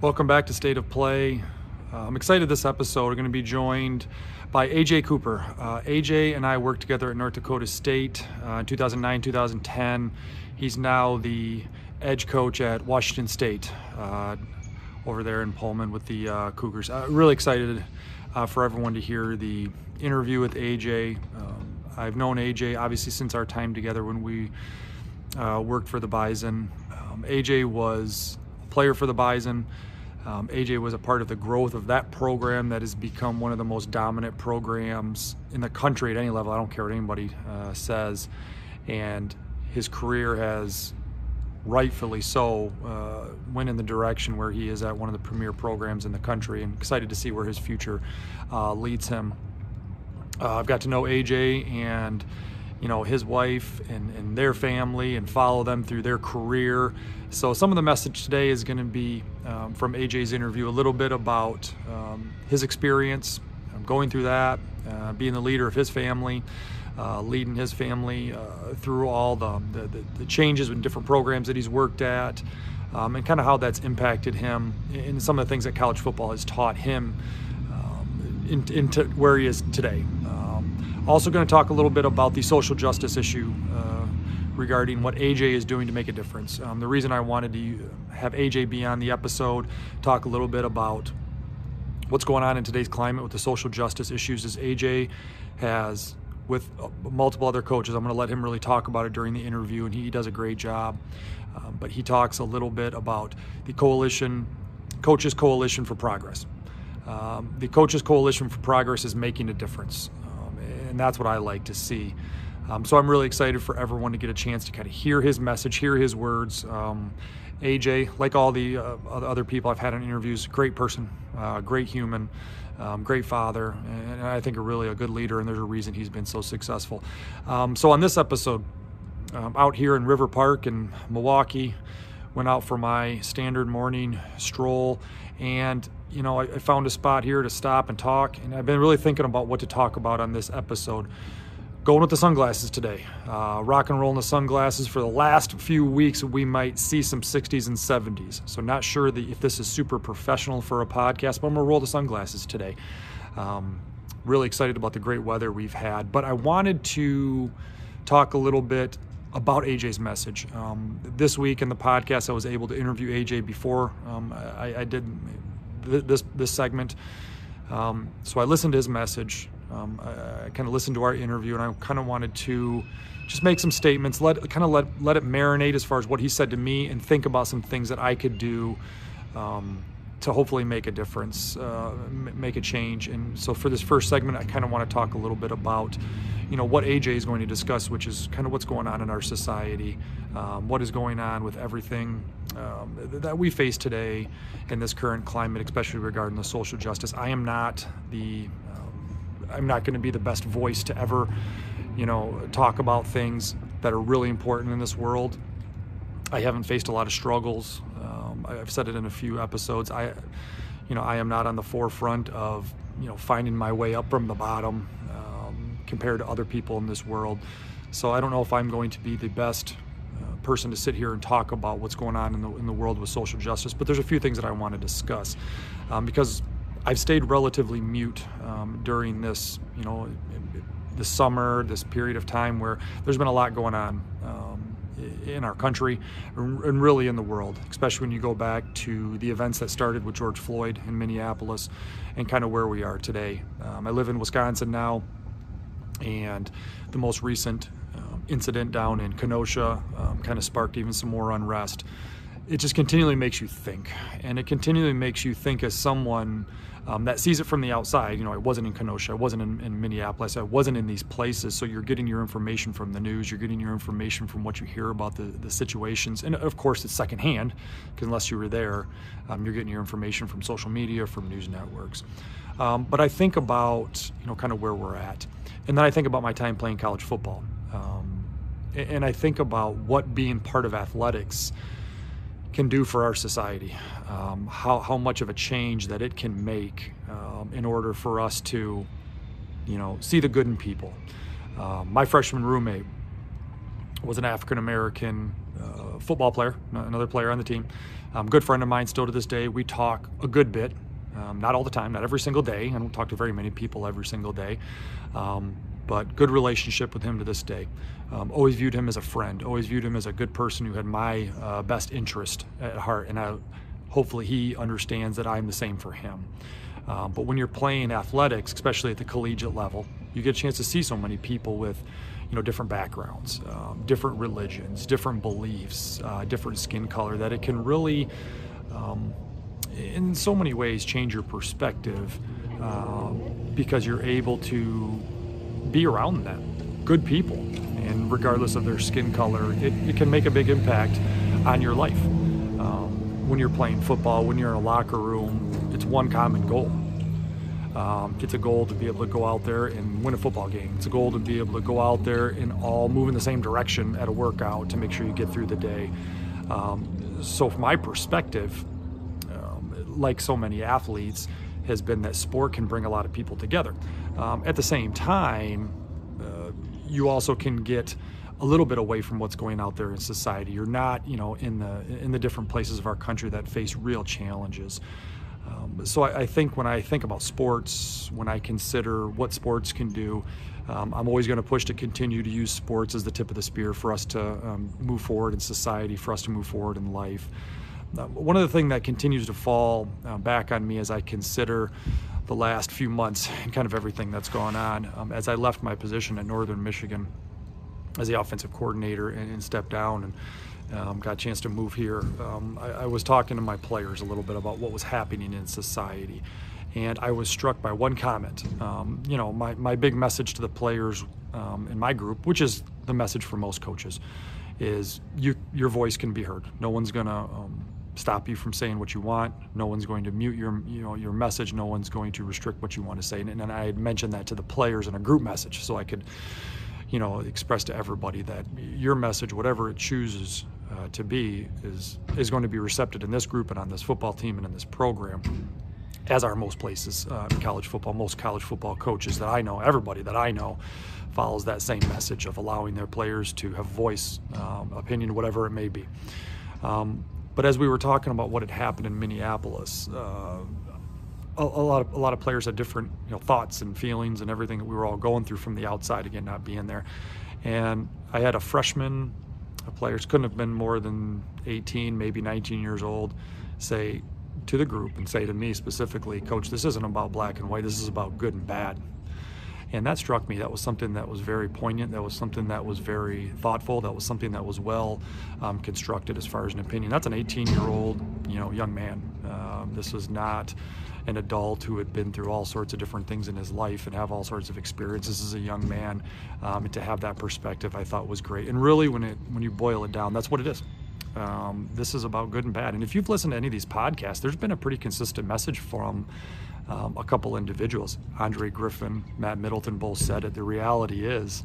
Welcome back to State of Play. Uh, I'm excited this episode. We're going to be joined by AJ Cooper. Uh, AJ and I worked together at North Dakota State uh, in 2009 2010. He's now the edge coach at Washington State uh, over there in Pullman with the uh, Cougars. Uh, really excited for everyone to hear the interview with AJ. Um, I've known AJ obviously since our time together when we worked for the Bison. Um, AJ was player for the Bison. Um, AJ was a part of the growth of that program that has become one of the most dominant programs in the country at any level. I don't care what anybody uh, says. And his career has rightfully so uh, went in the direction where he is at one of the premier programs in the country and excited to see where his future uh, leads him. Uh, I've got to know AJ and you know his wife and, and their family and follow them through their career. So some of the message today is going to be um, from aj's interview a little bit about um, his experience um, going through that uh, being the leader of his family uh, leading his family uh, through all the, the, the, changes in different programs that he's worked at um, and kind of how that's impacted him and some of the things that college football has taught him um, into where he is today also going to talk a little bit about the social justice issue uh, regarding what AJ is doing to make a difference. Um, the reason I wanted to have AJ be on the episode, talk a little bit about what's going on in today's climate with the social justice issues is AJ has with uh, multiple other coaches. I'm going to let him really talk about it during the interview, and he does a great job. Um, but he talks a little bit about the coalition, Coaches Coalition for Progress. Um, the Coaches Coalition for Progress is making a difference and that's what I like to see. Um, so I'm really excited for everyone to get a chance to kind of hear his message, hear his words. Um, AJ, like all the uh, other people I've had in interviews, great person, uh, great human, um, great father, and I think a really a good leader. And there's a reason he's been so successful. Um, so on this episode, um, out here in River Park in Milwaukee, went out for my standard morning stroll, and you know, I, I, found a spot here to stop and talk, and I've been really thinking about what to talk about on this episode. Going with the sunglasses today, uh, rock and roll in the sunglasses. For the last few weeks, we might see some 60s and 70s. So, not sure that if this is super professional for a podcast, but I'm gonna roll the sunglasses today. Um, really excited about the great weather we've had, but I wanted to talk a little bit about AJ's message. Um, this week in the podcast, I was able to interview AJ before um, I, I, did this this segment. Um, so I listened to his message. Um, I, I kind of listened to our interview, and I kind of wanted to just make some statements, let kind of let let it marinate as far as what he said to me, and think about some things that I could do um, to hopefully make a difference, uh, make a change. And so for this first segment, I kind of want to talk a little bit about you know what AJ is going to discuss, which is kind of what's going on in our society, um, what is going on with everything um, that we face today in this current climate, especially regarding the social justice. I am not the um, I'm not going to be the best voice to ever, you know, talk about things that are really important in this world. I haven't faced a lot of struggles. Um, I've said it in a few episodes. I, you know, I am not on the forefront of you know finding my way up from the bottom compared to other people in this world. So I don't know if I'm going to be the best uh, person to sit here and talk about what's going on in the, in the world with social justice, but there's a few things that I want to discuss um, because I've stayed relatively mute um, during this, you know, the summer, this period of time where there's been a lot going on um, in our country and really in the world, especially when you go back to the events that started with George Floyd in Minneapolis and kind of where we are today. Um, I live in Wisconsin now and the most recent um, incident down in Kenosha um, kind of sparked even some more unrest. It just continually makes you think, and it continually makes you think as someone um, that sees it from the outside. You know, I wasn't in Kenosha, I wasn't in, in, Minneapolis, I wasn't in these places. So you're getting your information from the news, you're getting your information from what you hear about the, the situations, and of course it's secondhand, because unless you were there, um, you're getting your information from social media, from news networks. Um, but I think about you know kind of where we're at, and then I think about my time playing college football, um, and I think about what being part of athletics can do for our society, um, how how much of a change that it can make um, in order for us to, you know, see the good in people. Um, my freshman roommate was an African American uh, football player, another player on the team. Um, good friend of mine still to this day. We talk a good bit, um, not all the time, not every single day. I don't talk to very many people every single day, um, but good relationship with him to this day. Um, always viewed him as a friend. Always viewed him as a good person who had my uh, best interest at heart, and I, hopefully he understands that I'm the same for him. Um, but when you're playing athletics, especially at the collegiate level, you get a chance to see so many people with, you know, different backgrounds, um, different religions, different beliefs, uh, different skin color. That it can really, um, in so many ways, change your perspective uh, because you're able to be around them, good people, and regardless of their skin color, it, it can make a big impact on your life. Um, when you're playing football, when you're in a locker room, it's one common goal. Um, it's a goal to be able to go out there and win a football game. It's a goal to be able to go out there and all move in the same direction at a workout to make sure you get through the day. Um, so, from my perspective, um, like so many athletes, has been that sport can bring a lot of people together. Um, at the same time, uh, you also can get a little bit away from what's going out there in society. You're not, you know, in the in the different places of our country that face real challenges. Um, so I, I, think when I think about sports, when I consider what sports can do, um, I'm always going to push to continue to use sports as the tip of the spear for us to um, move forward in society, for us to move forward in life. Uh, one of the things that continues to fall uh, back on me as I consider the last few months and kind of everything that's gone on, um, as I left my position at Northern Michigan as the offensive coordinator and, and stepped down and um, got a chance to move here. Um, I, I, was talking to my players a little bit about what was happening in society, and I was struck by one comment. Um, you know, my, my big message to the players um, in my group, which is the message for most coaches, is you your voice can be heard. No one's gonna um, stop you from saying what you want. No one's going to mute your you know your message. No one's going to restrict what you want to say. And, and I had mentioned that to the players in a group message, so I could you know express to everybody that your message, whatever it chooses uh, to be is is going to be receptive in this group and on this football team and in this program as are most places uh, in college football most college football coaches that i know everybody that i know follows that same message of allowing their players to have voice um, opinion whatever it may be um, but as we were talking about what had happened in minneapolis uh, a, a, lot of a lot of players had different you know thoughts and feelings and everything that we were all going through from the outside again not being there and i had a freshman players couldn't have been more than 18, maybe 19 years old, say to the group and say to me specifically, Coach, this isn't about black and white, this is about good and bad. And that struck me. That was something that was very poignant. That was something that was very thoughtful. That was something that was well um, constructed as far as an opinion. That's an 18-year-old, you know, young man. Um, this is not an adult who had been through all sorts of different things in his life and have all sorts of experiences as a young man. Um, and to have that perspective, I thought was great. And really, when it when you boil it down, that's what it is. Um, this is about good and bad. And if you've listened to any of these podcasts, there's been a pretty consistent message from um, a couple individuals. Andre Griffin, Matt Middleton both said it. The reality is,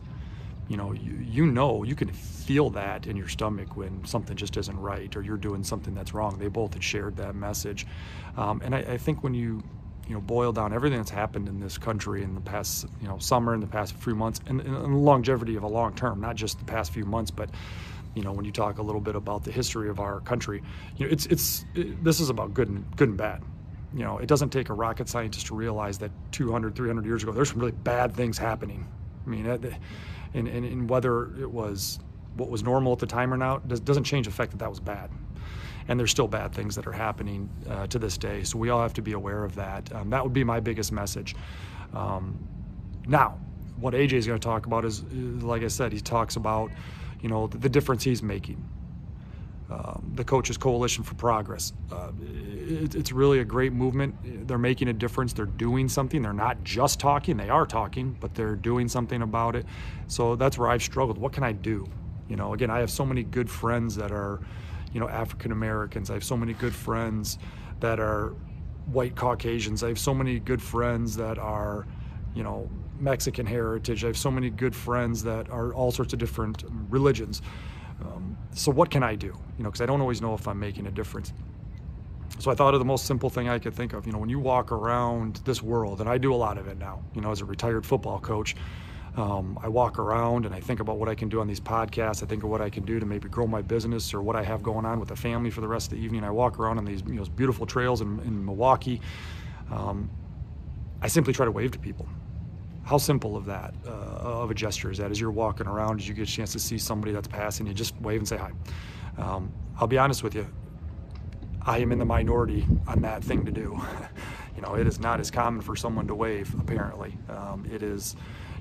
you know, you, you know, you can feel that in your stomach when something just isn't right or you're doing something that's wrong. They both had shared that message. Um, and I, I, think when you, you know, boil down everything that's happened in this country in the past, you know, summer, in the past few months, and, and the longevity of a long term, not just the past few months, but you know, when you talk a little bit about the history of our country, you know, it's it's it, this is about good and good and bad. You know, it doesn't take a rocket scientist to realize that 200, 300 years ago, there's some really bad things happening. I mean, and, and, and whether it was what was normal at the time or not doesn't change the fact that that was bad. And there's still bad things that are happening uh, to this day. So we all have to be aware of that. Um, that would be my biggest message. Um, now, what AJ is going to talk about is, like I said, he talks about, you know, the, the difference he's making. Um, the Coaches Coalition for Progress. Uh, it, it's really a great movement. They're making a difference. They're doing something. They're not just talking. They are talking, but they're doing something about it. So that's where I've struggled. What can I do? You know, again, I have so many good friends that are, you know, African Americans. I have so many good friends that are white Caucasians. I have so many good friends that are, you know, Mexican heritage. I have so many good friends that are all sorts of different religions. So what can I do? You know, because I don't always know if I'm making a difference. So I thought of the most simple thing I could think of. You know, when you walk around this world, and I do a lot of it now. You know, as a retired football coach, Um, I walk around and I think about what I can do on these podcasts. I think of what I can do to maybe grow my business or what I have going on with the family for the rest of the evening. I walk around on these you know, beautiful trails in, in Milwaukee. Um, I simply try to wave to people. How simple of that, uh, of a gesture is that? As you're walking around, as you get a chance to see somebody that's passing, you just wave and say hi. Um, I'll be honest with you, I am in the minority on that thing to do. you know, it is not as common for someone to wave, apparently. Um, it is,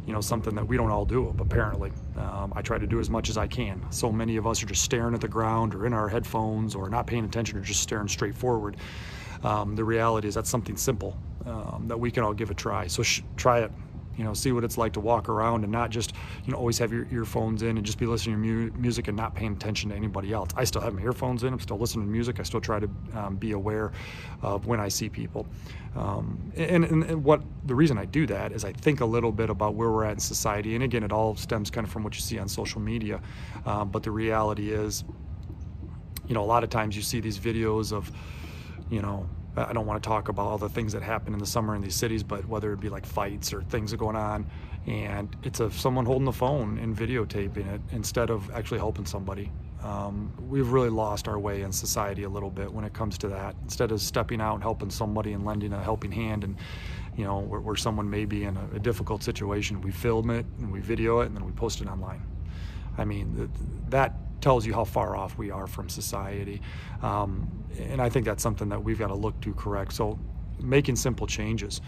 you know, something that we don't all do, apparently. Um, I try to do as much as I can. So many of us are just staring at the ground or in our headphones or not paying attention or just staring straight forward. Um, the reality is that's something simple um, that we can all give a try. So sh- try it you know, see what it's like to walk around and not just, you know, always have your earphones in and just be listening to mu- music and not paying attention to anybody else. I still have my earphones in. I'm still listening to music. I still try to um, be aware of when I see people. Um, and, and, and, what the reason I do that is I think a little bit about where we're at in society. And again, it all stems kind of from what you see on social media. Um, but the reality is, you know, a lot of times you see these videos of, you know, I don't want to talk about all the things that happen in the summer in these cities, but whether it be like fights or things going on, and it's of someone holding the phone and videotaping it instead of actually helping somebody. Um, we've really lost our way in society a little bit when it comes to that. Instead of stepping out and helping somebody and lending a helping hand, and you know where, where someone may be in a, a, difficult situation, we film it and we video it and then we post it online. I mean, that tells you how far off we are from society. Um, and I think that's something that we've got to look to correct. So, making simple changes.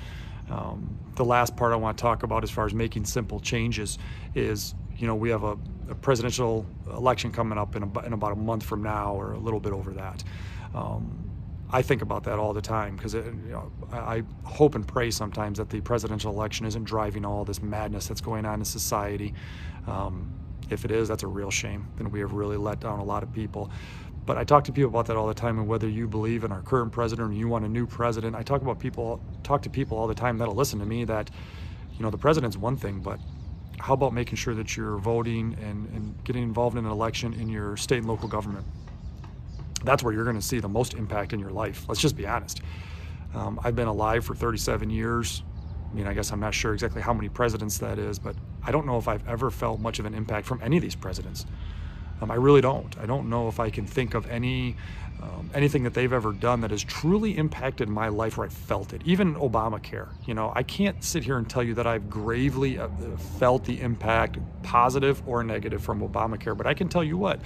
Um, the last part I want to talk about as far as making simple changes is, you know, we have a, a presidential election coming up in, a, in, about a month from now or a little bit over that. Um, I think about that all the time because you know, I hope and pray sometimes that the presidential election isn't driving all this madness that's going on in society. Um, if it is, that's a real shame. Then we have really let down a lot of people. But I talk to people about that all the time, and whether you believe in our current president or you want a new president, I talk about people, talk to people all the time that'll listen to me. That, you know, the president's one thing, but how about making sure that you're voting and, and getting involved in an election in your state and local government? That's where you're going to see the most impact in your life. Let's just be honest. Um, I've been alive for 37 years. I mean, I guess I'm not sure exactly how many presidents that is, but I don't know if I've ever felt much of an impact from any of these presidents. Um, I really don't. I don't know if I can think of any um, anything that they've ever done that has truly impacted my life where I felt it. Even Obamacare. You know, I can't sit here and tell you that I've gravely uh, felt the impact, positive or negative, from Obamacare, but I can tell you what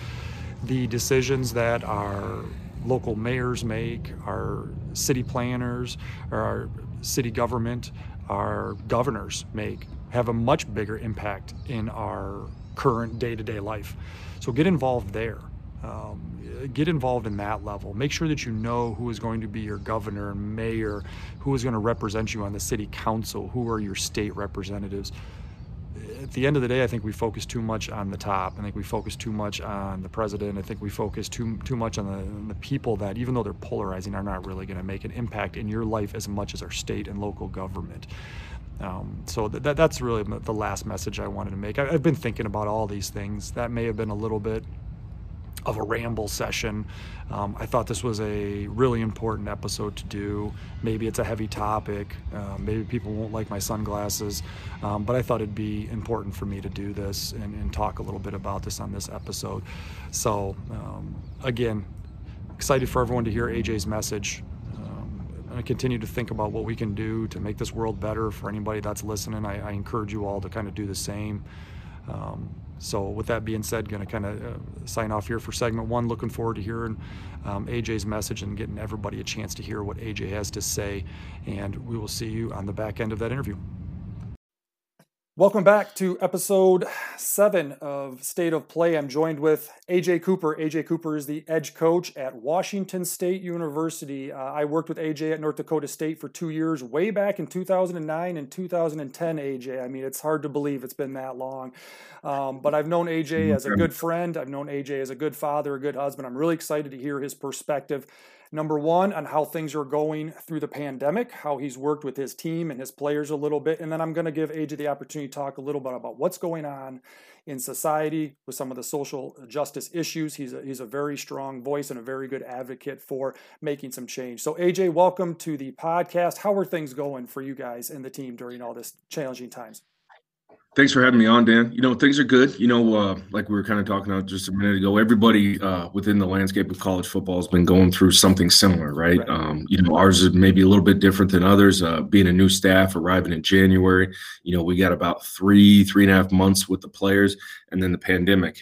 the decisions that our local mayors make, our city planners, our city government our governors make have a much bigger impact in our current day-to-day life. So get involved there. Um, get involved in that level. Make sure that you know who is going to be your governor and mayor, who is going to represent you on the city council, who are your state representatives at the end of the day, I think we focus too much on the top. I think we focus too much on the president. I think we focus too too much on the, on the people that, even though they're polarizing, are not really going to make an impact in your life as much as our state and local government. Um, so that, that's really the last message I wanted to make. I, I've been thinking about all these things. That may have been a little bit of a ramble session. Um, I thought this was a really important episode to do. Maybe it's a heavy topic. Uh, maybe people won't like my sunglasses, um, but I thought it'd be important for me to do this and, and, talk a little bit about this on this episode. So, um, again, excited for everyone to hear AJ's message. I continue to think about what we can do to make this world better for anybody that's listening. I, I encourage you all to kind of do the same. Um, so with that being said, going to kind of uh, sign off here for segment one. Looking forward to hearing um, AJ's message and getting everybody a chance to hear what AJ has to say. And we will see you on the back end of that interview. Welcome back to episode seven of State of Play. I'm joined with AJ Cooper. AJ Cooper is the edge coach at Washington State University. Uh, I worked with AJ at North Dakota State for two years, way back in 2009 and 2010. AJ, I mean, it's hard to believe it's been that long. Um, but I've known AJ as a good friend. I've known AJ as a good father, a good husband. I'm really excited to hear his perspective Number one, on how things are going through the pandemic, how he's worked with his team and his players a little bit. And then I'm going to give AJ the opportunity to talk a little bit about what's going on in society with some of the social justice issues. He's a, he's a very strong voice and a very good advocate for making some change. So, AJ, welcome to the podcast. How are things going for you guys and the team during all this challenging times? Thanks for having me on, Dan. You know, things are good. You know, uh, like we were kind of talking about just a minute ago, everybody uh, within the landscape of college football has been going through something similar, right? right. Um, you know, ours is maybe a little bit different than others. Uh, being a new staff arriving in January, you know, we got about three, three and a half months with the players, and then the pandemic.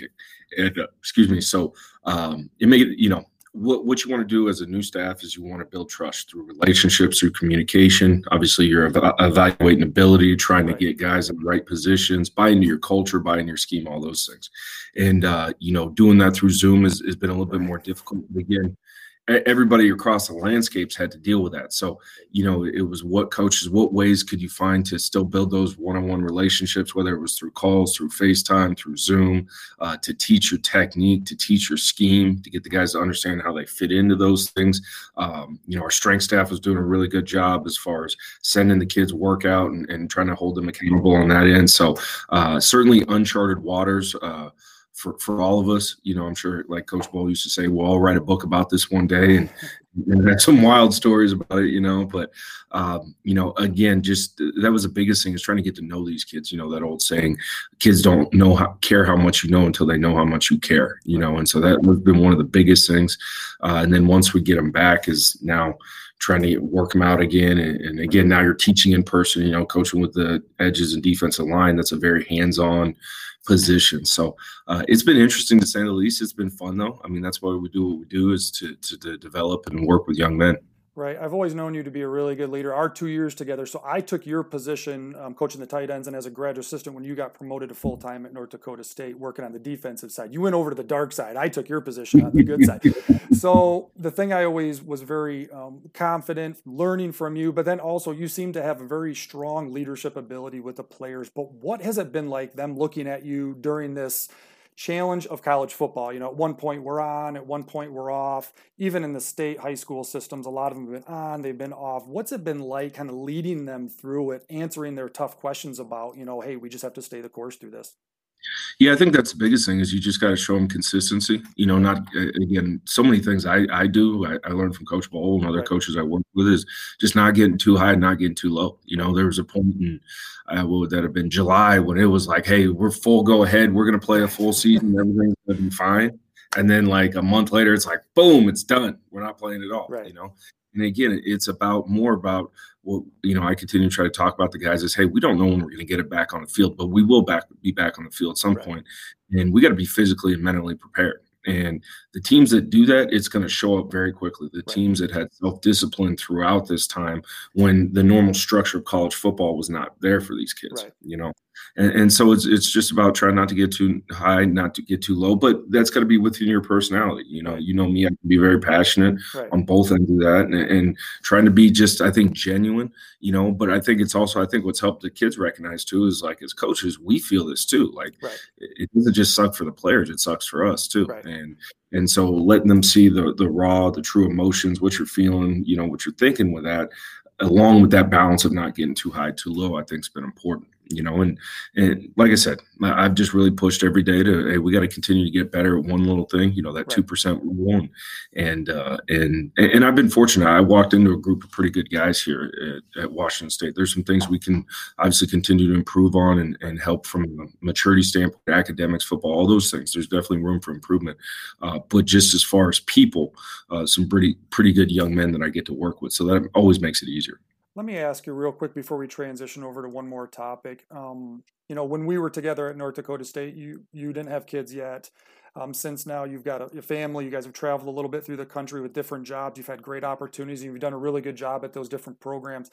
And, uh, excuse me. So um, it made you know what, what you want to do as a new staff is you want to build trust through relationships, through communication. Obviously, you're ev- evaluating ability, trying right. to get guys in the right positions, buy into your culture, buy into your scheme, all those things. And, uh, you know, doing that through Zoom has, has been a little bit more difficult. Again, everybody across the landscapes had to deal with that. So, you know, it was what coaches, what ways could you find to still build those one-on-one relationships, whether it was through calls, through FaceTime, through Zoom, uh, to teach your technique, to teach your scheme, to get the guys to understand how they fit into those things. Um, you know, our strength staff was doing a really good job as far as sending the kids workout and, and trying to hold them accountable on that end. So, uh, certainly uncharted waters. Uh, for, for all of us. You know, I'm sure like Coach Bohl used to say, "Well, I'll write a book about this one day," and, and had some wild stories about it. You know, but um, you know, again, just that was the biggest thing is trying to get to know these kids. You know, that old saying, "Kids don't know how care how much you know until they know how much you care." You know, and so that has been one of the biggest things. Uh, and then once we get them back, is now trying to work them out again. And, and, again, now you're teaching in person, you know, coaching with the edges and defensive line. That's a very hands on position. So uh, it's been interesting to say the least. It's been fun though. I mean, that's why we do what we do is to, to, to develop and work with young men. Right. I've always known you to be a really good leader. Our two years together. So I took your position um, coaching the tight ends and as a graduate assistant when you got promoted to full time at North Dakota State, working on the defensive side. You went over to the dark side. I took your position on the good side. So the thing I always was very um, confident learning from you, but then also you seem to have a very strong leadership ability with the players. But what has it been like them looking at you during this? Challenge of college football. You know, at one point we're on, at one point we're off. Even in the state high school systems, a lot of them have been on, they've been off. What's it been like kind of leading them through it, answering their tough questions about, you know, hey, we just have to stay the course through this? Yeah, I think that's the biggest thing is you just got to show them consistency. You know, not again, so many things I, I do, I, I learned from Coach Bohl and other right. coaches I work with is just not getting too high, not getting too low. You know, there was a point in uh, what would that have been July when it was like, hey, we're full go ahead, we're gonna play a full season, everything's gonna be fine. And then like a month later, it's like, boom, it's done. We're not playing at all. Right. You know, and again, it's about more about what you know. I continue to try to talk about the guys is, hey, we don't know when we're going to get it back on the field, but we will back be back on the field at some right. point, and we got to be physically and mentally prepared. And the teams that do that, it's going to show up very quickly. The teams that had self discipline throughout this time, when the normal structure of college football was not there for these kids, right. you know. And, and, so it's it's just about trying not to get too high, not to get too low. But that's got to be within your personality. You know, you know me, I can be very passionate right. on both ends of that, and, and trying to be just, I think, genuine. You know, but I think it's also, I think what's helped the kids recognize too is like as coaches, we feel this too. Like right. it doesn't just suck for the players; it sucks for us too. Right. And and so letting them see the the raw, the true emotions, what you're feeling, you know, what you're thinking with that, along with that balance of not getting too high, too low, I think has been important you know, and and like I said, I've just really pushed every day to hey, we got to continue to get better at one little thing, you know, that two percent rule, and uh, and and I've been fortunate. I walked into a group of pretty good guys here at, at, Washington State. There's some things we can obviously continue to improve on and, and help from a maturity standpoint, academics, football, all those things. There's definitely room for improvement, uh, but just as far as people, uh, some pretty pretty good young men that I get to work with, so that always makes it easier. Let me ask you real quick before we transition over to one more topic. Um, you know, when we were together at North Dakota State, you you didn't have kids yet. Um, since now you've got a, a, family, you guys have traveled a little bit through the country with different jobs. You've had great opportunities. You've done a really good job at those different programs.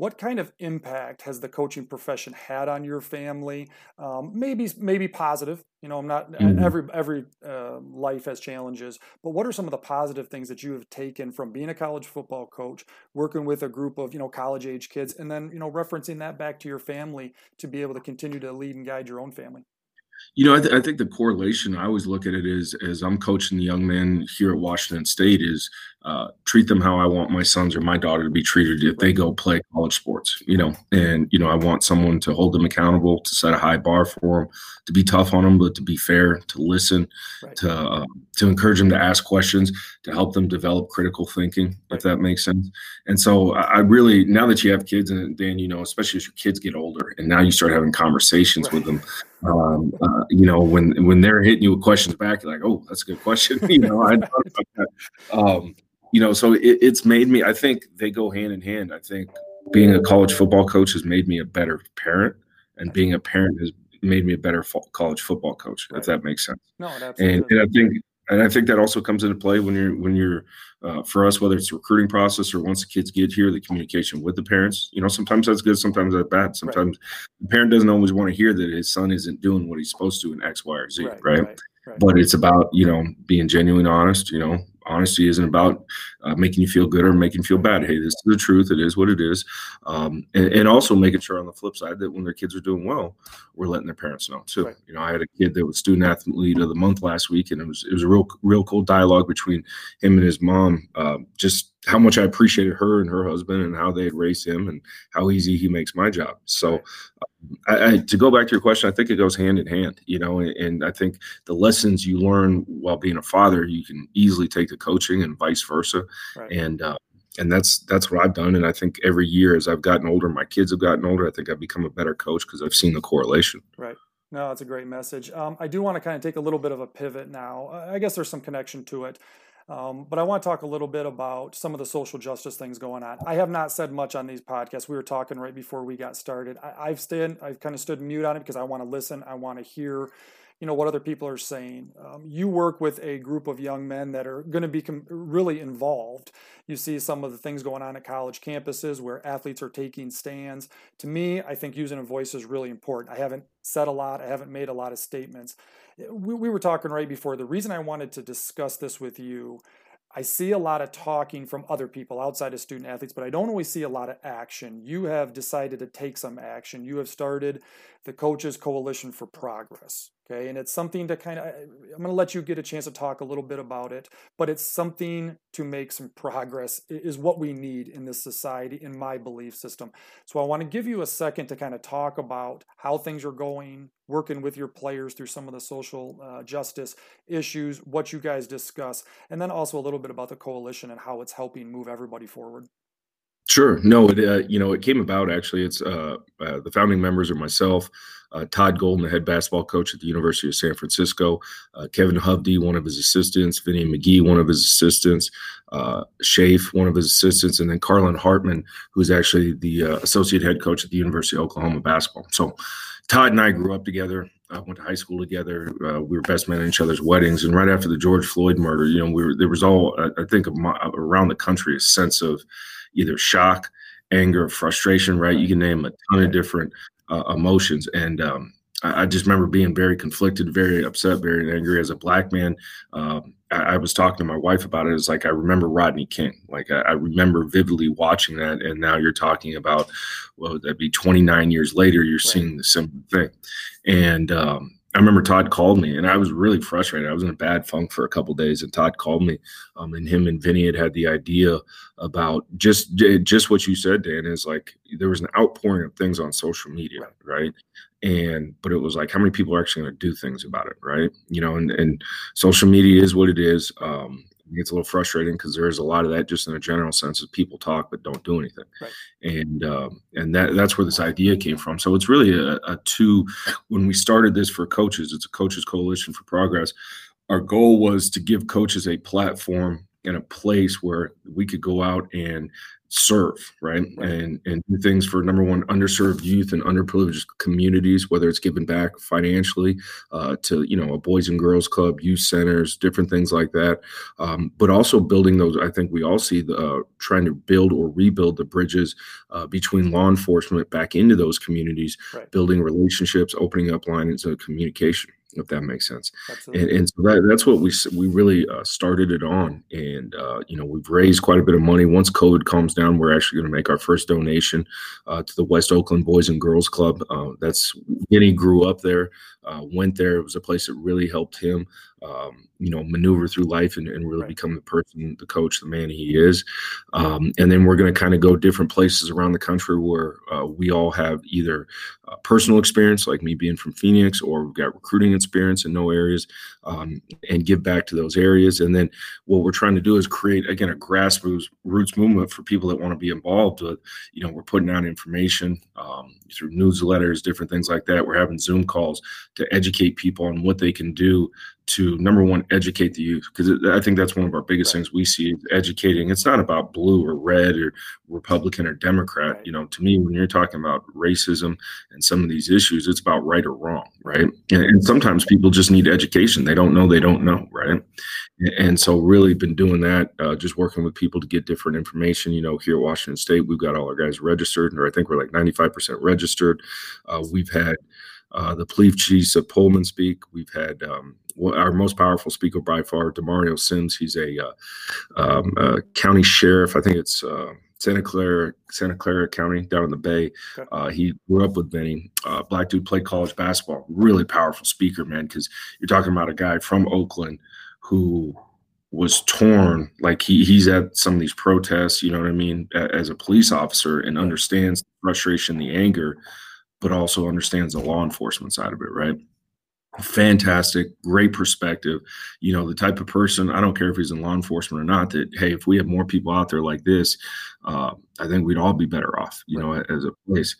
What kind of impact has the coaching profession had on your family? Um, maybe maybe positive. You know, I'm not mm-hmm. every every uh, life has challenges, but what are some of the positive things that you have taken from being a college football coach, working with a group of you know college age kids, and then you know referencing that back to your family to be able to continue to lead and guide your own family? You know, I, th- I, think the correlation I always look at it is as I'm coaching the young men here at Washington State is uh, treat them how I want my sons or my daughter to be treated if they go play college sports. You know, and you know I want someone to hold them accountable, to set a high bar for them, to be tough on them, but to be fair, to listen, right. to uh, to encourage them to ask questions, to help them develop critical thinking, if that makes sense. And so I really now that you have kids, and Dan, you know, especially as your kids get older, and now you start having conversations right. with them. Um, uh, you know, when when they're hitting you with questions back, you're like, "Oh, that's a good question." you know, I thought about that. Um, you know, so it, it's made me. I think they go hand in hand. I think being a college football coach has made me a better parent, and being a parent has made me a better fo- college football coach. Right. If that makes sense. No, that's and, and I think and I think that also comes into play when you're when you're uh, for us whether it's recruiting process or once the kids get here the communication with the parents you know sometimes that's good sometimes that's bad sometimes right. the parent doesn't always want to hear that his son isn't doing what he's supposed to in x y or z right, right? right but it's about you know being genuine honest you know honesty isn't about uh, making you feel good or making you feel bad. Hey, this is the truth. It is what it is. Um, and, and, also making sure on the flip side that when their kids are doing well, we're letting their parents know too. Right. You know, I had a kid that was student athlete of the month last week, and it was it was a real real cool dialogue between him and his mom. Uh, just how much I appreciated her and her husband and how they had raised him and how easy he makes my job. So, I, I, to go back to your question, I think it goes hand in hand, you know, and, and, I think the lessons you learn while being a father, you can easily take to coaching and vice versa. Right. And, uh, and that's that's what I've done. And I think every year as I've gotten older, my kids have gotten older. I think I've become a better coach because I've seen the correlation. Right. No, that's a great message. Um, I do want to kind of take a little bit of a pivot now. I guess there's some connection to it. Um, but I want to talk a little bit about some of the social justice things going on. I have not said much on these podcasts. We were talking right before we got started. I, have stayed, I've kind of stood mute on it because I want to listen. I want to hear, you know, what other people are saying. Um, you work with a group of young men that are going to be com- really involved. You see some of the things going on at college campuses where athletes are taking stands. To me, I think using a voice is really important. I haven't said a lot. I haven't made a lot of statements we, we were talking right before. The reason I wanted to discuss this with you, I see a lot of talking from other people outside of student athletes, but I don't always see a lot of action. You have decided to take some action. You have started the Coaches Coalition for Progress. Okay, and it's something to kind of, I'm going to let you get a chance to talk a little bit about it, but it's something to make some progress, is what we need in this society, in my belief system. So I want to give you a second to kind of talk about how things are going, working with your players through some of the social uh, justice issues, what you guys discuss, and then also a little bit about the coalition and how it's helping move everybody forward. Sure. No, it uh, you know it came about actually. It's uh, uh, the founding members are myself, uh, Todd Golden, the head basketball coach at the University of San Francisco, uh, Kevin Hovde, one of his assistants, Vinny McGee, one of his assistants, uh, Shafe, one of his assistants, and then Carlin Hartman, who's actually the uh, associate head coach at the University of Oklahoma basketball. So, Todd and I grew up together. I went to high school together. Uh, we were best men at each other's weddings. And right after the George Floyd murder, you know, we were there was all I think around the country a sense of either shock, anger, frustration, right? You can name a ton of different uh, emotions. And um, I, I, just remember being very conflicted, very upset, very angry as a black man. Um, I, I, was talking to my wife about it. It's like I remember Rodney King. Like I, I, remember vividly watching that. And now you're talking about, well, that'd be 29 years later, you're right. seeing the same thing. And um, I remember Todd called me and I was really frustrated. I was in a bad funk for a couple days and Todd called me um, and him and Vinny had had the idea about just just what you said, Dan, is like there was an outpouring of things on social media, right? And but it was like how many people are actually going to do things about it, right? You know, and and social media is what it is. Um, it gets a little frustrating because there is a lot of that just in a general sense of people talk but don't do anything right. and um, and that that's where this idea came from so it's really a, a two when we started this for coaches it's a coaches coalition for progress our goal was to give coaches a platform and a place where we could go out and serve right? right, and and do things for number one underserved youth and underprivileged communities whether it's giving back financially uh, to you know a boys and girls club youth centers different things like that um, but also building those i think we all see the uh, trying to build or rebuild the bridges uh, between law enforcement back into those communities right. building relationships opening up lines of communication if that makes sense. And, and, so that, that's what we we really uh, started it on, and uh, you know we've raised quite a bit of money. Once COVID calms down, we're actually going to make our first donation uh, to the West Oakland Boys and Girls Club. Uh, that's Vinny grew up there, uh, went there. It was a place that really helped him um, you know, maneuver through life and, and really right. become the person, the coach, the man he is. Um, and then we're going to kind of go different places around the country where uh, we all have either uh, personal experience, like me being from Phoenix, or we've got recruiting experience in no areas, um, and give back to those areas. And then what we're trying to do is create, again, a grassroots roots movement for people that want to be involved with, you know, we're putting out information um, through newsletters, different things like that. We're having Zoom calls to educate people on what they can do to number one educate the youth. Because i think that's one of our biggest right. things we see educating. It's not about blue or red or republican or democrat. Right. you know to me when you're talking about racism and some of these issues it's about right or wrong right? And, and sometimes people just need education. They don't know they don't know right? And so really been doing that uh, just working with people to get different information. You know here at washington state we've got all our guys registered or i think we're like 95% registered. Uh, we've had uh, the police chiefs of Pullman speak. We've had um, our most powerful speaker by far, Demario Sims. He's a, uh, um, a county sheriff. I think it's uh, Santa Clara, Santa Clara County down in the Bay. Okay. Uh, he grew up with Vinny. Uh, black dude played college basketball. Really powerful speaker, man. Because you're talking about a guy from Oakland who was torn like he he's at some of these protests you know what i mean as a police officer and understands the frustration the anger but also understands the law enforcement side of it right fantastic. Great perspective. You know the type of person i don't care if he's in law enforcement or not that hey if we have more people out there like this uh, i think we'd all be better off you right. know as a place.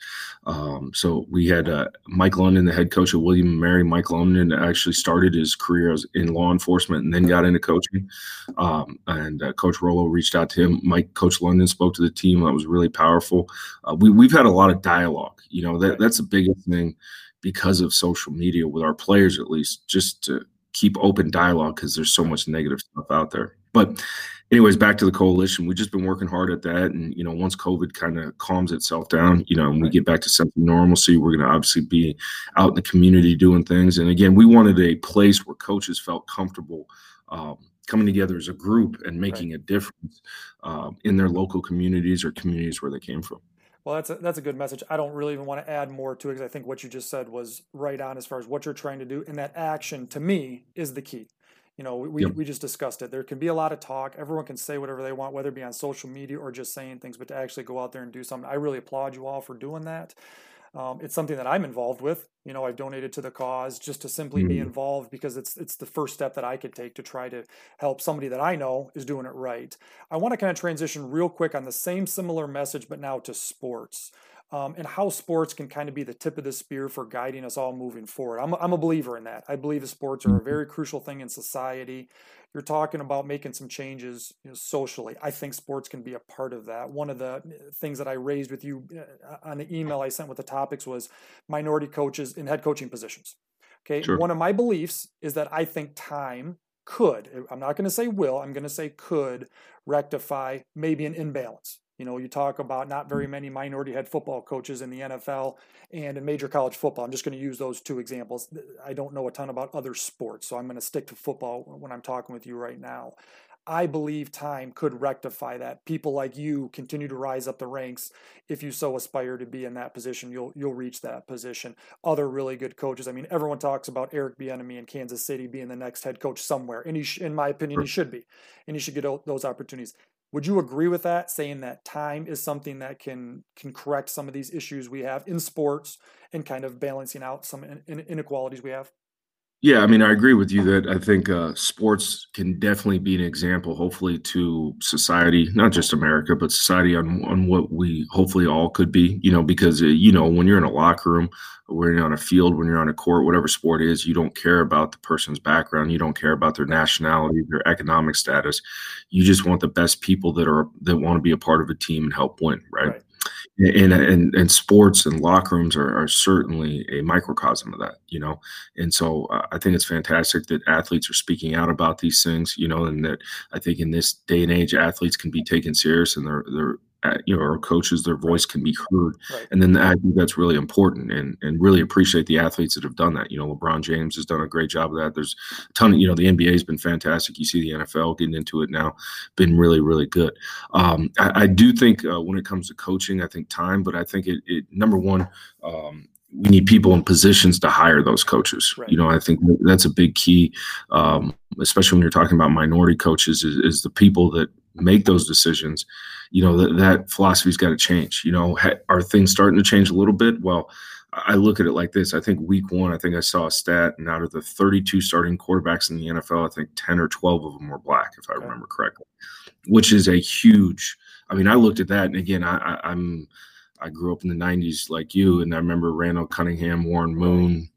Um, so we had uh, mike london the head coach of william and mary. Mike london actually started his career as in law enforcement and then got into coaching. Um, and uh, coach rolo reached out to him. Mike coach london spoke to the team. That was really powerful. Uh, we, we've had a lot of dialogue you know that, that's the biggest thing because of social media with our players at least just to keep open dialogue because there's so much negative stuff out there. But anyways back to the coalition. We've just been working hard at that and you know once covid kind of calms itself down you know and we get back to some normalcy we're going to obviously be out in the community doing things. And again we wanted a place where coaches felt comfortable um, coming together as a group and making right. a difference uh, in their local communities or communities where they came from well, that's a, that's a good message. I don't really even want to add more to it because I think what you just said was right on as far as what you're trying to do. And that action, to me, is the key. You know, we, yep. we just discussed it. There can be a lot of talk. Everyone can say whatever they want, whether it be on social media or just saying things, but to actually go out there and do something, I really applaud you all for doing that. Um, it's something that I'm involved with. You know, I've donated to the cause just to simply mm-hmm. be involved because it's it's the first step that I could take to try to help somebody that I know is doing it right. I want to kind of transition real quick on the same similar message, but now to sports. Um, and how sports can kind of be the tip of the spear for guiding us all moving forward. I'm, I'm a believer in that. I believe the sports are a mm-hmm. very crucial thing in society you're talking about making some changes you know, socially. I think sports can be a part of that. One of the uh, things that I raised with you uh, on the email I sent with the topics was minority coaches in head coaching positions. Okay. Sure. One of my beliefs is that I think time could, I'm not going to say will, I'm going to say could rectify maybe an imbalance. You know, you talk about not very many minority head football coaches in the NFL and in major college football. I'm just going to use those two examples. I don't know a ton about other sports, so I'm going to stick to football when I'm talking with you right now. I believe time could rectify that. People like you continue to rise up the ranks. If you so aspire to be in that position, you'll you'll reach that position. Other really good coaches. I mean, everyone talks about Eric Bieniemy in Kansas City being the next head coach somewhere, and he, sh- in my opinion, he should be, and he should get those opportunities. Would you agree with that, saying that time is something that can can correct some of these issues we have in sports and kind of balancing out some inequalities we have? Yeah, I mean, I agree with you that I think uh, sports can definitely be an example, hopefully, to society, not just America, but society on on what we hopefully all could be. You know, because uh, you know when you're in a locker room, when you're on a field, when you're on a court, whatever sport is, you don't care about the person's background, you don't care about their nationality, their economic status. You just want the best people that are that want to be a part of a team and help win, right? right and and and sports and locker rooms are, are certainly a microcosm of that you know? And so uh, i think it's fantastic that athletes are speaking out about these things you know and that i think in this day and age athletes can be taken serious and they're they're you know, our coaches, their voice can be heard. Right. And then I think that's really important and, and really appreciate the athletes that have done that. You know, LeBron James has done a great job of that. There's a ton of, you know, the NBA has been fantastic. You see the NFL getting into it now, been really, really good. Um, I, I, do think uh, when it comes to coaching, I think time, but I think it, it number one, um, we need people in positions to hire those coaches. Right. You know, I think that's a big key, um, especially when you're talking about minority coaches, is, is, the people that make those decisions. You know, that, that philosophy's got to change. You know, ha- are things starting to change a little bit? Well, I look at it like this. I think week one, I think I saw a stat, and out of the 32 starting quarterbacks in the NFL, I think 10 or 12 of them were black, if I okay. remember correctly, which is a huge. I mean, I looked at that, and again, I, I, I'm I grew up in the '90s like you, and I remember Randall Cunningham, Warren Moon.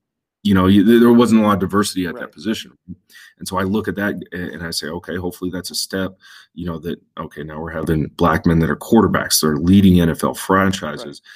You know, you, there wasn't a lot of diversity at right. that position, and so I look at that and I say, okay, hopefully that's a step. You know that okay, now we're having black men that are quarterbacks, they're leading NFL franchises. Right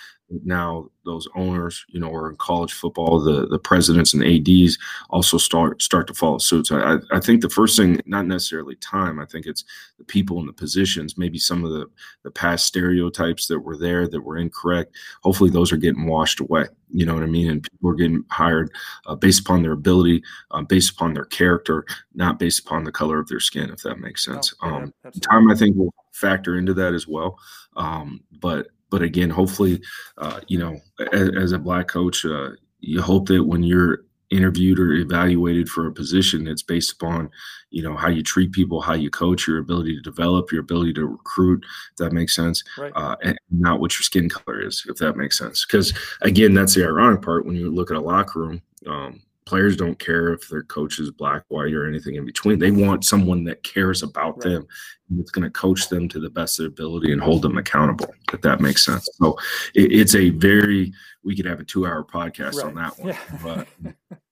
now those owners, you know, or in college football, the the presidents and ads also start start to follow suit. So I, I think the first thing, not necessarily time, I think it's the people in the positions, maybe some of the the past stereotypes that were there that were incorrect. Hopefully, those are getting washed away. You know what I mean? And people are getting hired uh, based upon their ability, uh, based upon their character, not based upon the color of their skin. If that makes sense. Oh, um, time, I think, will factor into that as well. Um, but but again, hopefully, uh, you know, as, as, a black coach, uh, you hope that when you're interviewed or evaluated for a position, it's based upon, you know, how you treat people, how you coach, your ability to develop, your ability to recruit. If that makes sense, right. uh, and not what your skin color is, if that makes sense. Because again, that's the ironic part when you look at a locker room. Um, players don't care if their coach is black, white, or anything in between. They want someone that cares about right. them and it's going to coach them to the best of their ability and hold them accountable, if that makes sense. So it, it's a very, we could have a two hour podcast right. on that one. Yeah.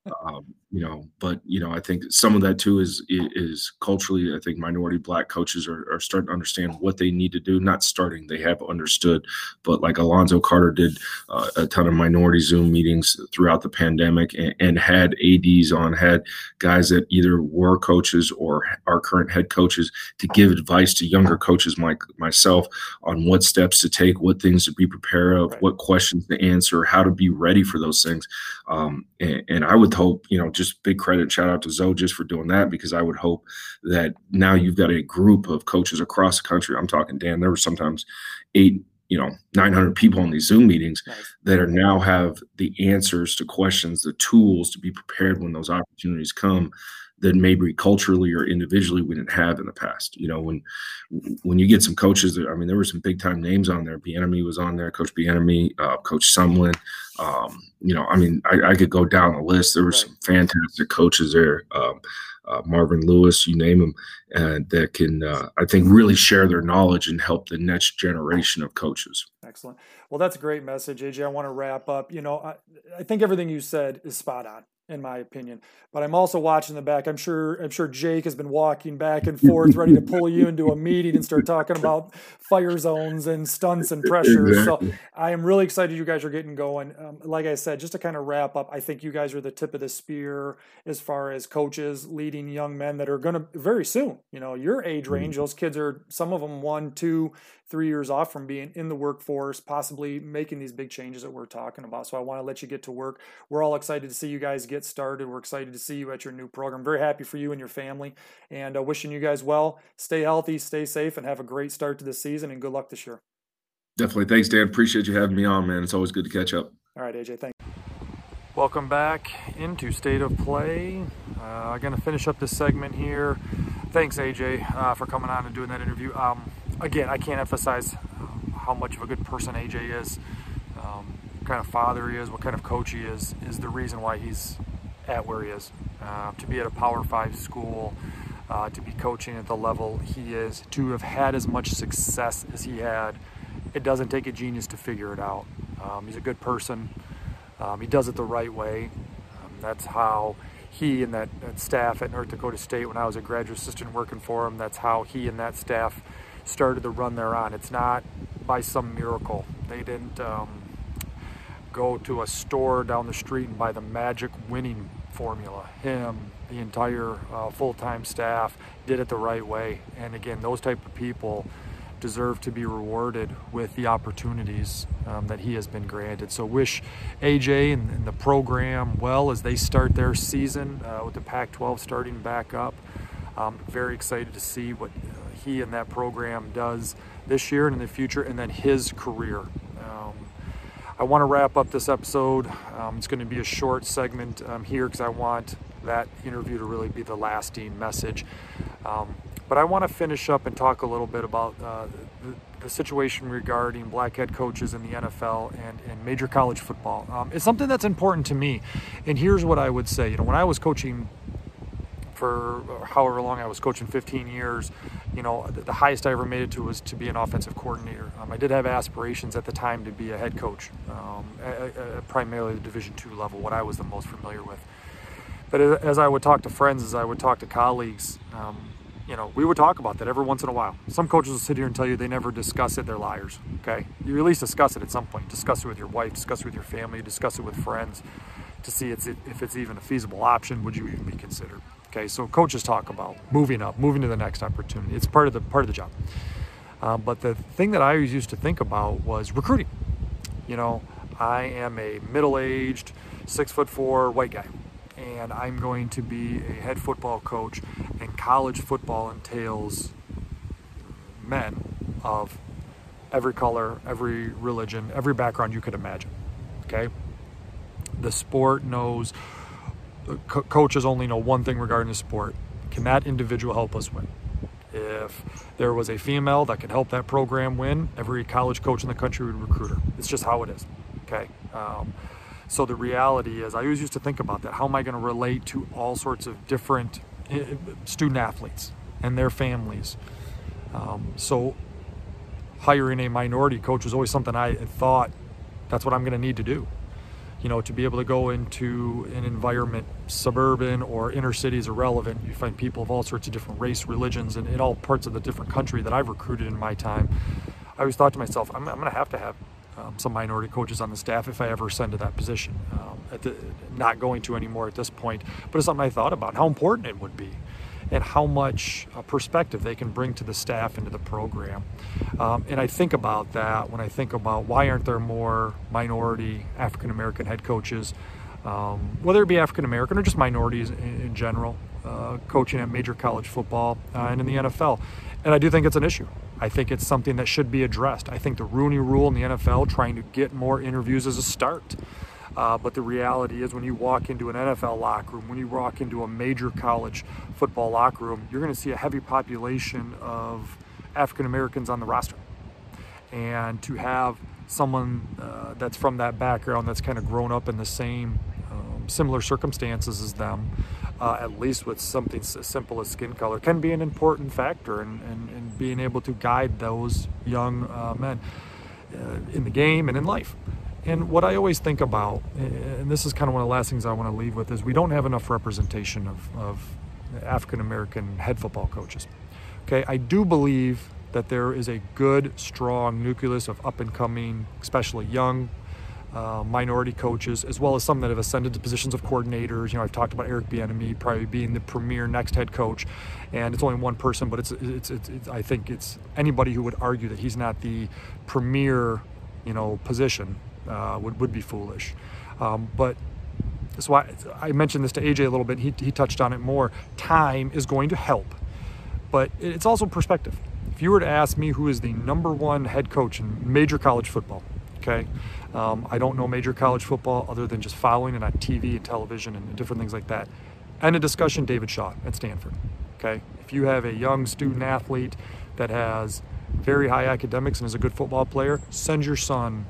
But um, you know, but you know, I think some of that too is is culturally. I think minority black coaches are, are starting to understand what they need to do. Not starting, they have understood, but like Alonzo Carter did uh, a ton of minority Zoom meetings throughout the pandemic, and, and, had ads on, had guys that either were coaches or are current head coaches to give advice to younger coaches like myself on what steps to take, what things to be prepared of, what questions to answer, how to be ready for those things. Um, and, and I would hope, you know, just big credit, shout out to Zo just for doing that because I would hope that now you've got a group of coaches across the country. I'm talking, Dan, there were sometimes eight, you know, 900 people in these Zoom meetings nice. that are now have the answers to questions, the tools to be prepared when those opportunities come that maybe culturally or individually we didn't have in the past. You know, when when you get some coaches, that, I mean, there were some big time names on there. Bieniemy was on there, Coach Bieniemy, uh, Coach Sumlin. Um, you know, I mean, I, I, could go down the list. There were some fantastic coaches there. Um, uh, Marvin Lewis, you name them, and that can, uh, I think, really share their knowledge and help the next generation of coaches. Excellent. Well, that's a great message, AJ. I want to wrap up. You know, I, I think everything you said is spot on in my opinion. But I'm also watching the back. I'm sure I'm sure Jake has been walking back and forth, ready to pull you into a meeting and start talking about fire zones and stunts and pressure. Exactly. So I am really excited you guys are getting going. Um, like I said, just to kind of wrap up, I think you guys are the tip of the spear as far as coaches leading young men that are going to very soon. You know, your age range, mm-hmm. those kids are some of them one, two, three years off from being in the workforce, possibly making these big changes that we're talking about. So I want to let you get to work. We're all excited to see you guys get started. We're excited to see you at your new program. Very happy for you and your family, and uh, wishing you guys well. Stay healthy, stay safe, and have a great start to the season. And good luck this year. Definitely. Thanks, Dan. Appreciate you having me on, man. It's always good to catch up. All right, AJ. Thanks. Welcome back into State of Play. Uh, I'm going to finish up this segment here. Thanks, AJ, uh, for coming on and doing that interview. Um, again, I can't emphasize how much of a good person AJ is, um, what kind of father he is, what kind of coach he is, is the reason why he's at where he is. Uh, to be at a Power 5 school, uh, to be coaching at the level he is, to have had as much success as he had, it doesn't take a genius to figure it out. Um, he's a good person. Um, he does it the right way. Um, that's how he and that, that, staff at North Dakota State, when I was a graduate assistant working for him, that's how he and that staff started the run they're on. It's not by some miracle. They didn't um, go to a store down the street and buy the magic winning formula. Him, the entire uh, full-time staff did it the right way. And again, those type of people deserve to be rewarded with the opportunities um, that he has been granted. So wish AJ and, and, the program well as they start their season uh, with the Pac-12 starting back up. Um, very excited to see what uh, he and that program does this year and in the future, and then his career. Um, I want to wrap up this episode. Um, it's going to be a short segment um, here because I want that interview to really be the lasting message. Um, but I want to finish up and talk a little bit about uh, the, the, situation regarding black head coaches in the NFL and, and major college football. Um, it's something that's important to me. And here's what I would say. You know, when I was coaching for however long I was coaching 15 years, you know, the, the highest I ever made it to was to be an offensive coordinator. Um, I did have aspirations at the time to be a head coach, um, primarily the Division two level, what I was the most familiar with. But as I would talk to friends, as I would talk to colleagues, um, you know, we would talk about that every once in a while. Some coaches will sit here and tell you they never discuss it, they're liars, okay? You at least discuss it at some point. Discuss it with your wife, discuss it with your family, discuss it with friends to see it's, if it's even a feasible option, would you even be considered? Okay, so coaches talk about moving up, moving to the next opportunity. It's part of the part of the job. Um, but the thing that I always used to think about was recruiting. You know, I am a middle-aged, six foot four white guy and I'm going to be a head football coach, and college football entails men of every color, every religion, every background you could imagine. Okay? The sport knows, co- coaches only know one thing regarding the sport. Can that individual help us win? If there was a female that could help that program win, every college coach in the country would recruit her. It's just how it is. Okay? Um, so the reality is, I always used to think about that. How am I going to relate to all sorts of different eh, student athletes and their families? Um, so hiring a minority coach was always something I thought that's what I'm going to need to do. You know, to be able to go into an environment, suburban or inner city is irrelevant. You find people of all sorts of different race, religions, and in all parts of the different country that I've recruited in my time. I always thought to myself, I'm, I'm going to have to have um, some minority coaches on the staff if I ever ascend to that position. Um, the, not going to anymore at this point, but it's something I thought about how important it would be and how much uh, perspective they can bring to the staff and to the program. Um, and I think about that when I think about why aren't there more minority African American head coaches, um, whether it be African American or just minorities in, in general, uh, coaching at major college football uh, and in the NFL. And I do think it's an issue. I think it's something that should be addressed. I think the Rooney Rule in the NFL, trying to get more interviews, is a start. Uh, but the reality is, when you walk into an NFL locker room, when you walk into a major college football locker room, you're going to see a heavy population of African Americans on the roster. And to have someone uh, that's from that background, that's kind of grown up in the same um, similar circumstances as them, uh, at least with something as simple as skin color, can be an important factor in, in, in being able to guide those young uh, men uh, in the game and in life. And what I always think about, and this is kind of one of the last things I want to leave with, is we don't have enough representation of, of African American head football coaches. Okay, I do believe that there is a good, strong nucleus of up and coming, especially young uh, minority coaches, as well as some that have ascended to positions of coordinators. You know, I've talked about Eric Bieniemy probably being the premier next head coach, and it's only one person, but it's, it's, it's, it's I think it's anybody who would argue that he's not the premier, you know, position uh, would would be foolish. Um, but that's why I mentioned this to AJ a little bit. He, he touched on it more. Time is going to help, but it's also perspective. If you were to ask me who is the number one head coach in major college football, okay, um, I don't know major college football other than just following it on TV and television and different things like that. End a discussion, David Shaw at Stanford. Okay, if you have a young student athlete that has very high academics and is a good football player, send your son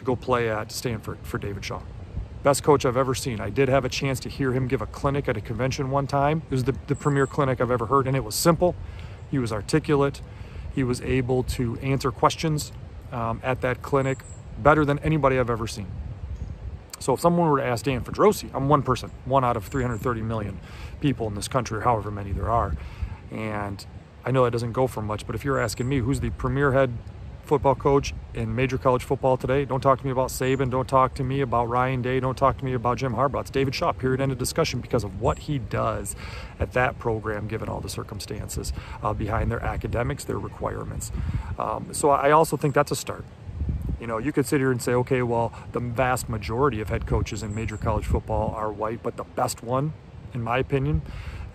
to go play at Stanford for David Shaw. Best coach I've ever seen. I did have a chance to hear him give a clinic at a convention one time. It was the, the premier clinic I've ever heard, and it was simple. He was articulate. He was able to answer questions um, at that clinic better than anybody I've ever seen. So if someone were to ask Dan Fedrosi, I'm one person, one out of 330 million people in this country, or however many there are. And I know that doesn't go for much, but if you're asking me who's the premier head football coach in major college football today. Don't talk to me about Saban. Don't talk to me about Ryan Day. Don't talk to me about Jim Harbaugh. It's David Shaw, period, end of discussion, because of what he does at that program, given all the circumstances uh, behind their academics, their requirements. Um, so I also think that's a start. You know, you could sit here and say, okay, well, the vast majority of head coaches in major college football are white, but the best one, in my opinion,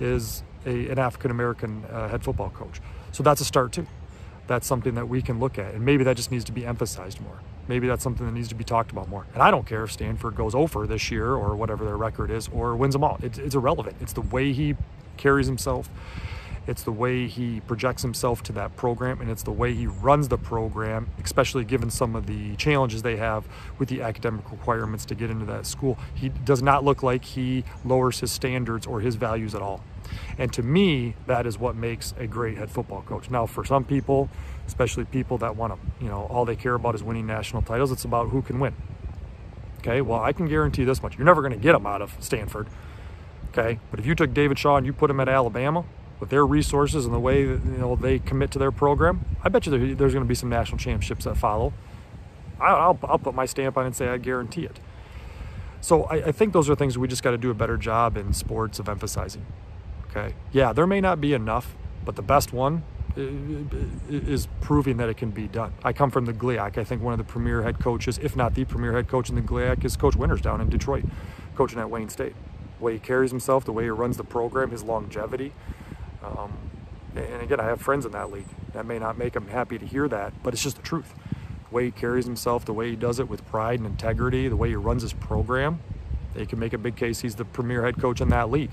is a, an African American uh, head football coach. So that's a start too. That's something that we can look at, and maybe that just needs to be emphasized more. Maybe that's something that needs to be talked about more. And I don't care if Stanford goes over this year or whatever their record is, or wins them all. It's, it's irrelevant. It's the way he carries himself it's the way he projects himself to that program, and it's the way he runs the program, especially given some of the challenges they have with the academic requirements to get into that school. He does not look like he lowers his standards or his values at all. And to me, that is what makes a great head football coach. Now, for some people, especially people that want to, you know, all they care about is winning national titles, it's about who can win. Okay, well, I can guarantee this much. You're never going to get them out of Stanford. Okay, but if you took David Shaw and you put him at Alabama, with their resources and the way that, you know they commit to their program, I bet you there, there's going to be some national championships that follow. I'll, I'll, put my stamp on it and say I guarantee it. So I, I think those are things we just got to do a better job in sports of emphasizing. Okay, yeah, there may not be enough, but the best one is proving that it can be done. I come from the GLIAC. I think one of the premier head coaches, if not the premier head coach in the GLIAC, is Coach Winters down in Detroit, coaching at Wayne State. The way he carries himself, the way he runs the program, his longevity, um, and again, I have friends in that league. That may not make them happy to hear that, but it's just the truth. The way he carries himself, the way he does it with pride and integrity, the way he runs his program, they can make a big case he's the premier head coach in that league.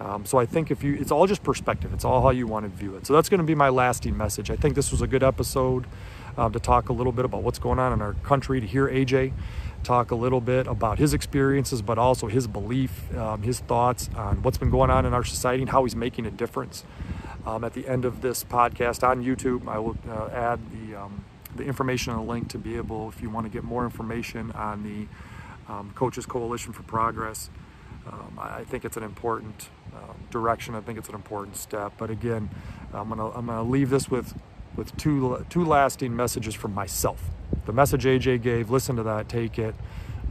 Um, so I think if you, it's all just perspective. It's all how you want to view it. So that's going to be my lasting message. I think this was a good episode um, to talk a little bit about what's going on in our country, to hear AJ talk a little bit about his experiences, but also his belief, um, his thoughts on what's been going on in our society and how he's making a difference. Um, at the end of this podcast on YouTube, I will uh, add the, um, the information and the link to be able, if you want to get more information on the um, Coaches Coalition for Progress. I think it's an important uh, direction. I think it's an important step. But again, I'm gonna I'm gonna leave this with with two two lasting messages from myself the message AJ gave, listen to that, take it.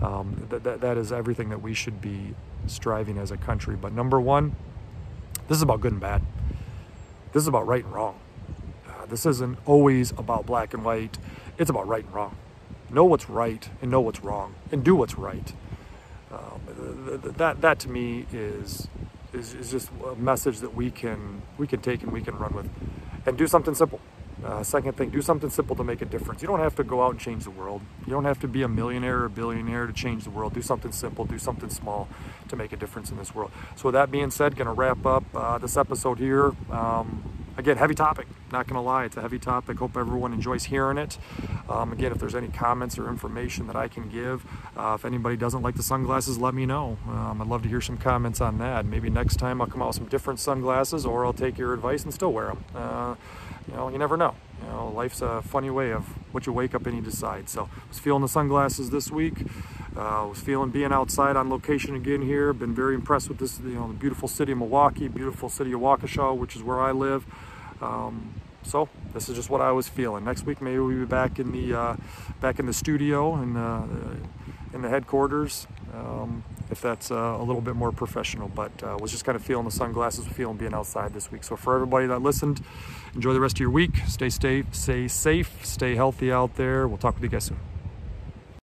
Um, that, that, that is everything that we should be striving as a country. But number one, this is about good and bad. This is about right and wrong. Uh, this isn't always about black and white. It's about right and wrong. Know what's right and know what's wrong and do what's right. Um, that, that to me is, is, is just a message that we can, we can take and we can run with and do something simple. Uh, second thing, do something simple to make a difference. You don't have to go out and change the world. You don't have to be a millionaire or a billionaire to change the world. Do something simple, do something small to make a difference in this world. So with that being said, going to wrap up uh, this episode here. Um, again, heavy topic. Not going to lie, it's a heavy topic. Hope everyone enjoys hearing it. Um, again, if there's any comments or information that I can give, uh, if anybody doesn't like the sunglasses, let me know. Um, I'd love to hear some comments on that. Maybe next time I'll come out with some different sunglasses, or I'll take your advice and still wear them. Uh, you know, you never know. You know, life's a funny way of what you wake up and you decide. So I was feeling the sunglasses this week. I uh, was feeling being outside on location again here. Been very impressed with this, you know, the beautiful city of Milwaukee, beautiful city of Waukesha, which is where I live. Um, so this is just what I was feeling. Next week maybe we'll be back in the uh, back in the studio and uh, in the headquarters. Um, if that's uh, a little bit more professional. But uh, was just kind of feeling the sunglasses, feeling being outside this week. So for everybody that listened, enjoy the rest of your week. Stay safe, stay safe, stay healthy out there. We'll talk with you guys soon.